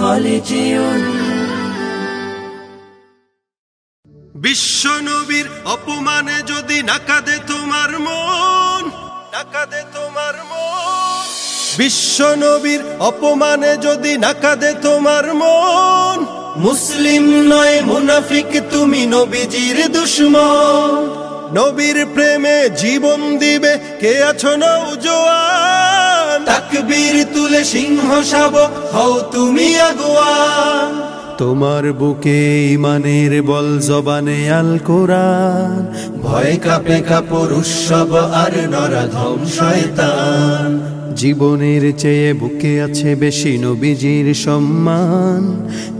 হলে যেও বিশ্ব নবীর অপমানে যদি নাকাদে তোমার মন নাকাদে তোমার মন। বিশ্ব নবীর অপমানে যদি নাকাদে তোমার মন, মুসলিম নয়, মুনাফিক তুমি নবীজির দুশ্মন। নবীর প্রেমে জীবন দিবে, কে আছো নৌজোয়ান তাকবীর তুলে সিংহ শাবক হও তুমি আগুয়ান তোমার বুকে ইমানের বল জবানে আল কোরআন। ভয় কাপে কাপড় উৎসব আর নরাধম শয়তান। জীবনের চেয়ে বুকে আছে বেশি নবীজির সম্মান।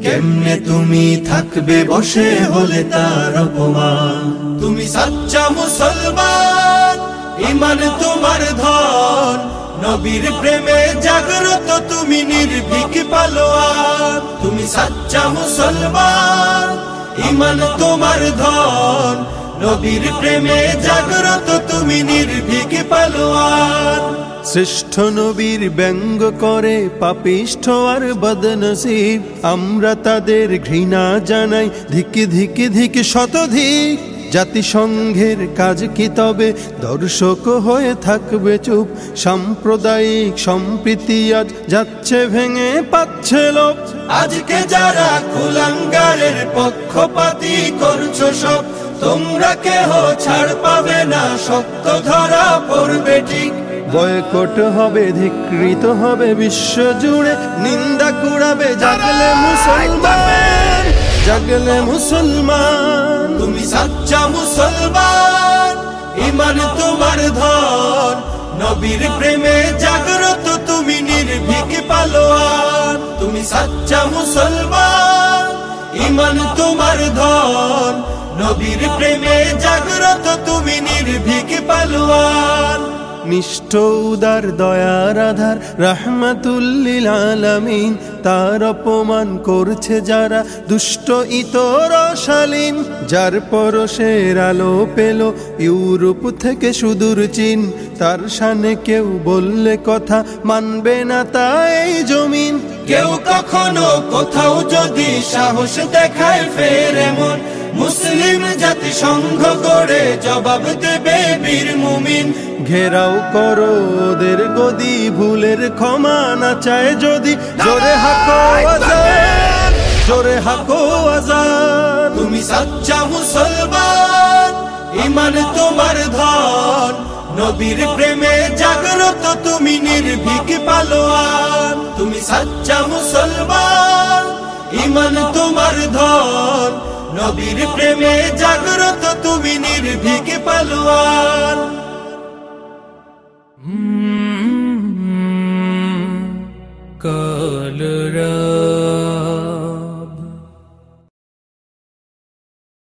কেমনে তুমি থাকবে বসে হলে তার অপমান? তুমি সাচ্চা মুসলমান ইমান তোমার ধন। নবীর প্রেমে জাগ্রত তুমি নির্ভীক পালোয়ান। তুমি সাচ্চা মুসলমান ইমান তোমার ধন। নবীর প্রেমে জাগ্রত তুমি নির্ভীক পালোয়ান। শ্রেষ্ঠ নবীর ব্যঙ্গ করে পাপিষ্ঠ আর বদনসিব। আমরা তাদের ঘৃণা জানাই ধিকি ধিকি ধিকি শতধিক। জাতিসংঘের কাজ কি তবে? দর্শক হয়ে থাকবে চুপ। সাম্প্রদায়িক সম্প্রীতি আজ যাচ্ছে ভেঙে পাচ্ছে লোক আজকে যারা কুলাঙ্গারের পক্ষপাতি করছ সব তোমরা কেহ ছাড় পাবে না সত্য ধরা পড়বে ঠিক। বয়কট হবে ধিকৃত হবে বিশ্ব জুড়ে। নিন্দা কুড়াবে জাগলে মুসলমান। জাগলে মুসলমান। সাচ্চা মুসলমান ইমান তোমার ধন, নবীর প্রেমে জাগ্রত তুমি নির্ভীক পালোয়ান। তুমি সাচ্চা মুসলমান ইমান তোমার ধন, নবীর প্রেমে জাগ্রত তুমি নির্ভীক পালোয়ান। নিষ্ঠ উদার দয়ার আধার, রাহমাতুল্লিল আলামিন। তার অপমান করছে যারা দুষ্ট, ইতর শালীন যার পরশের আলো পেল ইউরোপ থেকে সুদূর চীন। তার সানে কেউ বললে কথা মানবে না তাই জমিন। কেউ কখনো কোথাও যদি সাহস দেখায় ফের এমন মুসলিম জাতি সংঘ করে জবাব দেবে বীর মুমিন। ঘেরাও করো ওদের গদি ভুলের ক্ষমা না চায় যদি। জোরে হাকো আজান জোরে হাকো আজান। তুমি সাচ্চা মুসলমান ইমান তোমার ধন। নবীর প্রেমে জাগ্রত তুমি নির্ভীক পালোয়ান। তুমি সাচ্চা মুসলমান ইমান তোমার ধন। নবীর প্রেমে জাগ্রত তুমি নির্ভীক পালোয়ান। কলরা